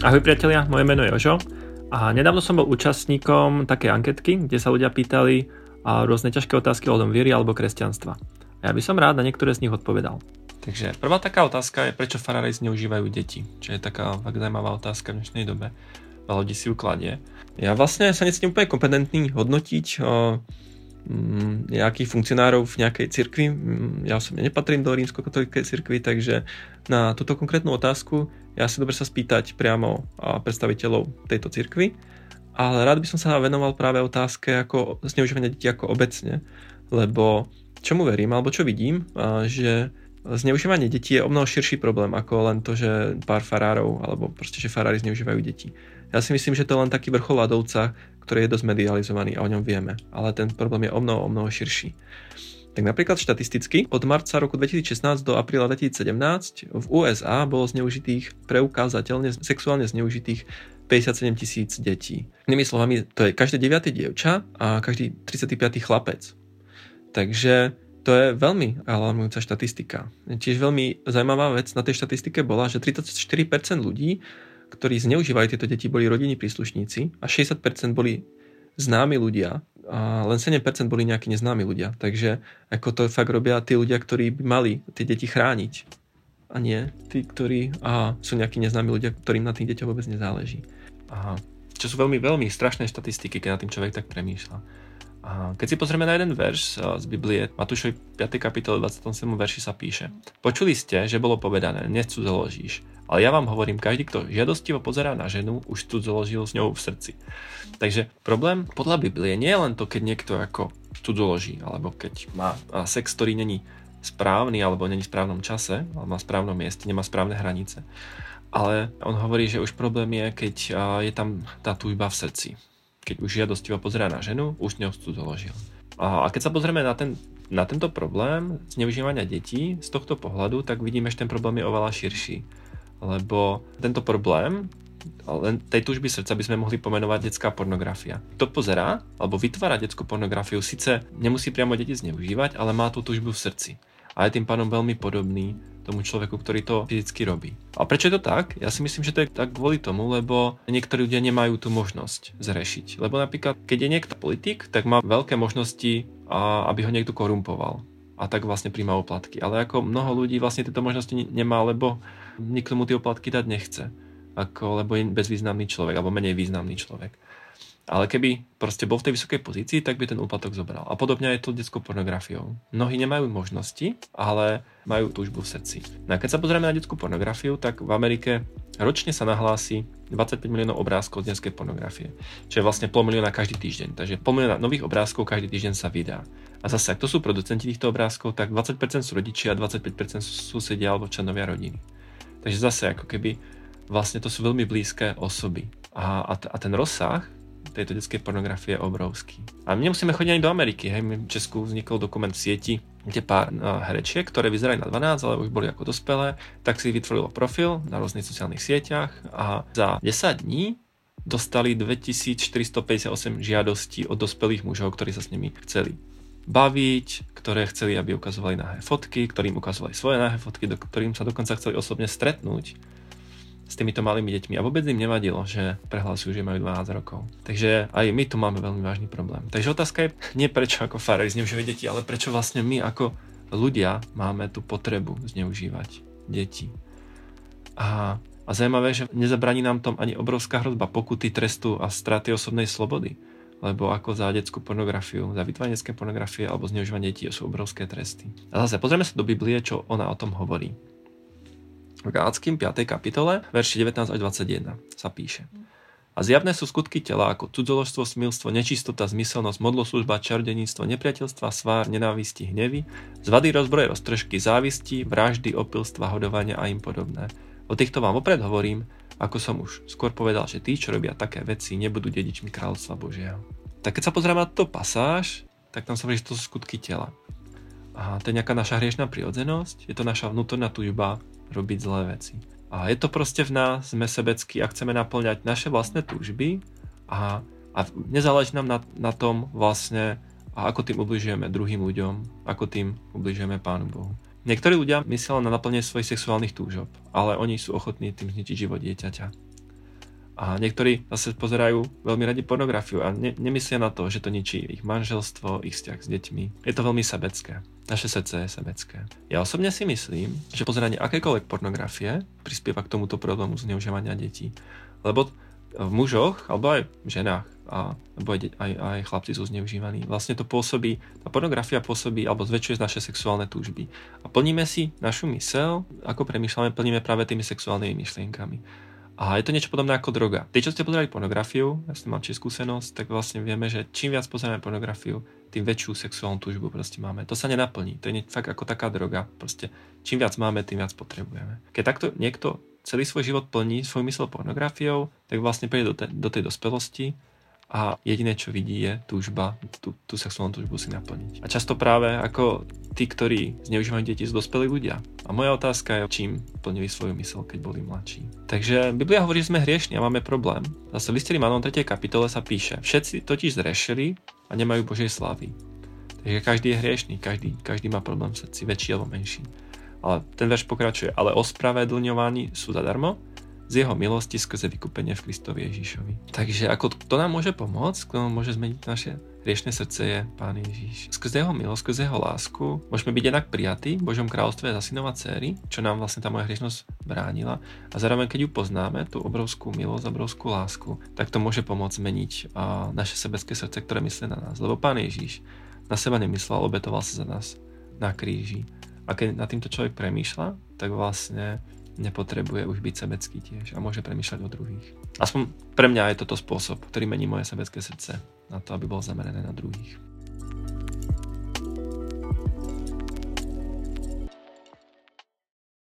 Ahoj priatelia, moje meno je Jožo a nedávno som bol účastníkom takej anketky, kde sa ľudia pýtali rôzne ťažké otázky ohľadom viery alebo kresťanstva. A ja by som rád na niektoré z nich odpovedal. Takže prvá taká otázka je, prečo farári zneužívajú deti, čo je taká fakt zaujímavá otázka v dnešnej dobe. Veľa ľudí si ukladie. Ja vlastne sa necítim úplne kompetentný hodnotiť o, m, nejakých funkcionárov v nejakej cirkvi. Ja osobne nepatrím do rímsko-katolíckej cirkvi, takže na túto konkrétnu otázku ja si dobre sa spýtať priamo predstaviteľov tejto cirkvy, ale rád by som sa venoval práve otázke ako zneužívania detí ako obecne, lebo čomu verím, alebo čo vidím, že zneužívanie detí je o mnoho širší problém ako len to, že pár farárov alebo proste, že farári zneužívajú deti. Ja si myslím, že to je len taký vrchol ľadovca, ktorý je dosť medializovaný a o ňom vieme, ale ten problém je o mnoho, o mnoho širší. Tak napríklad štatisticky od marca roku 2016 do apríla 2017 v USA bolo zneužitých preukázateľne sexuálne zneužitých 57 tisíc detí. Inými slovami, to je každé 9. dievča a každý 35. chlapec. Takže to je veľmi alarmujúca štatistika. Tiež veľmi zaujímavá vec na tej štatistike bola, že 34% ľudí, ktorí zneužívali tieto deti, boli rodinní príslušníci a 60% boli známi ľudia, a len 7% boli nejakí neznámi ľudia. Takže ako to fakt robia tí ľudia, ktorí by mali tie deti chrániť. A nie tí, ktorí a sú nejakí neznámi ľudia, ktorým na tých deťoch vôbec nezáleží. Aha. Čo sú veľmi, veľmi strašné štatistiky, keď na tým človek tak premýšľa. A keď si pozrieme na jeden verš z Biblie, Matúšovi 5. kapitole 27. verši sa píše Počuli ste, že bolo povedané, necudzoložíš, ale ja vám hovorím, každý, kto žiadostivo pozerá na ženu, už cudzoložil s ňou v srdci. Takže problém podľa Biblie nie je len to, keď niekto ako cudzoloží, alebo keď má sex, ktorý není správny, alebo není v správnom čase, alebo má správnom mieste, nemá správne hranice. Ale on hovorí, že už problém je, keď je tam tá túžba v srdci keď už žiadostivo pozerá na ženu, už ňou cudzoložil. A keď sa pozrieme na, ten, na tento problém zneužívania detí z tohto pohľadu, tak vidíme, že ten problém je oveľa širší. Lebo tento problém, len tej túžby srdca by sme mohli pomenovať detská pornografia. Kto pozerá alebo vytvára detskú pornografiu, síce nemusí priamo deti zneužívať, ale má tú túžbu v srdci. A je tým pánom veľmi podobný tomu človeku, ktorý to fyzicky robí. A prečo je to tak? Ja si myslím, že to je tak kvôli tomu, lebo niektorí ľudia nemajú tú možnosť zrešiť. Lebo napríklad, keď je niekto politik, tak má veľké možnosti, aby ho niekto korumpoval. A tak vlastne príjma oplatky. Ale ako mnoho ľudí vlastne tieto možnosti nemá, lebo nikto mu tie oplatky dať nechce. Ako, lebo je bezvýznamný človek, alebo menej významný človek. Ale keby proste bol v tej vysokej pozícii, tak by ten úplatok zobral. A podobne je to detskou pornografiou. Mnohí nemajú možnosti, ale majú túžbu v srdci. No a keď sa pozrieme na detskú pornografiu, tak v Amerike ročne sa nahlási 25 miliónov obrázkov z detskej pornografie. Čo je vlastne pol milióna každý týždeň. Takže pol milióna nových obrázkov každý týždeň sa vydá. A zase, ak to sú producenti týchto obrázkov, tak 20% sú rodičia a 25% sú susedia alebo členovia rodiny. Takže zase ako keby vlastne to sú veľmi blízke osoby. A, a, a ten rozsah tejto detskej pornografie je obrovský. A my nemusíme chodiť ani do Ameriky. Hej. v Česku vznikol dokument sieti, kde pár herečiek, ktoré vyzerali na 12, ale už boli ako dospelé, tak si vytvorilo profil na rôznych sociálnych sieťach a za 10 dní dostali 2458 žiadostí od dospelých mužov, ktorí sa s nimi chceli baviť, ktoré chceli, aby ukazovali nahé fotky, ktorým ukazovali svoje nahé fotky, do ktorým sa dokonca chceli osobne stretnúť s týmito malými deťmi a vôbec im nevadilo, že prehlasujú, že majú 12 rokov. Takže aj my tu máme veľmi vážny problém. Takže otázka je nie prečo ako farári zneužívajú deti, ale prečo vlastne my ako ľudia máme tú potrebu zneužívať deti. A, a zaujímavé, že nezabraní nám tom ani obrovská hrozba pokuty, trestu a straty osobnej slobody. Lebo ako za detskú pornografiu, za vytváranie detskej pornografie alebo zneužívanie detí sú obrovské tresty. A zase pozrieme sa do Biblie, čo ona o tom hovorí. V Gáckým 5. kapitole, verši 19 až 21 sa píše. A zjavné sú skutky tela ako cudzoložstvo, smilstvo, nečistota, zmyselnosť, modloslužba, čardeníctvo, nepriateľstva, svár, nenávisti, hnevy, zvady, rozbroje, roztržky, závisti, vraždy, opilstva, hodovania a im podobné. O týchto vám opred hovorím, ako som už skôr povedal, že tí, čo robia také veci, nebudú dedičmi kráľovstva Božieho. Tak keď sa pozrieme na to pasáž, tak tam sa hovorí, že to sú skutky tela. A to je nejaká naša hriešná prirodzenosť, je to naša vnútorná túžba robiť zlé veci. A je to proste v nás, sme sebeckí a chceme naplňať naše vlastné túžby a, a nezáleží nám na, na tom vlastne, a ako tým ubližujeme druhým ľuďom, ako tým ubližujeme Pánu Bohu. Niektorí ľudia myslia na naplnenie svojich sexuálnych túžob, ale oni sú ochotní tým zničiť život dieťaťa. A niektorí zase pozerajú veľmi radi pornografiu a ne, nemyslia na to, že to ničí ich manželstvo, ich vzťah s deťmi. Je to veľmi sebecké. Naše srdce je sebecké. Ja osobne si myslím, že pozeranie akékoľvek pornografie prispieva k tomuto problému zneužívania detí. Lebo v mužoch, alebo aj v ženách, a, alebo aj, aj, aj chlapci sú zneužívaní. Vlastne to pôsobí, tá pornografia pôsobí alebo zväčšuje naše sexuálne túžby. A plníme si našu mysel, ako premýšľame, plníme práve tými sexuálnymi myšlienkami. A je to niečo podobné ako droga. Tí, čo ste pozerali pornografiu, ja som mal či skúsenosť, tak vlastne vieme, že čím viac pozeráme pornografiu, tým väčšiu sexuálnu túžbu proste máme. To sa nenaplní. To je fakt ako taká droga. Proste čím viac máme, tým viac potrebujeme. Keď takto niekto celý svoj život plní svoj mysel pornografiou, tak vlastne príde do, te, do tej dospelosti a jediné, čo vidí, je túžba, tú, tú sexuálnu túžbu si naplniť. A často práve ako tí, ktorí zneužívajú deti, sú dospelí ľudia. A moja otázka je, čím plnili svoju mysel, keď boli mladší. Takže Biblia hovorí, že sme hriešni a máme problém. Zase v liste Rimanom 3. kapitole sa píše, všetci totiž zrešili a nemajú Božej slávy. Takže každý je hriešný, každý, každý má problém v srdci, väčší alebo menší. Ale ten verš pokračuje, ale ospravedlňovaní sú zadarmo, z jeho milosti skrze vykúpenie v Kristovi Ježišovi. Takže ako to nám môže pomôcť, nám môže zmeniť naše riešne srdce je Pán Ježiš. Skrze jeho milosť, skrze jeho lásku môžeme byť jednak prijatí v Božom kráľovstve za synova céry, čo nám vlastne tá moja hriešnosť bránila. A zároveň, keď ju poznáme, tú obrovskú milosť, obrovskú lásku, tak to môže pomôcť zmeniť naše sebecké srdce, ktoré myslí na nás. Lebo Pán Ježiš na seba nemyslel, obetoval sa za nás na kríži. A keď na týmto človek premýšľa, tak vlastne nepotrebuje už byť sebecký tiež a môže premýšľať o druhých. Aspoň pre mňa je toto spôsob, ktorý mení moje sebecké srdce na to, aby bol zamerané na druhých.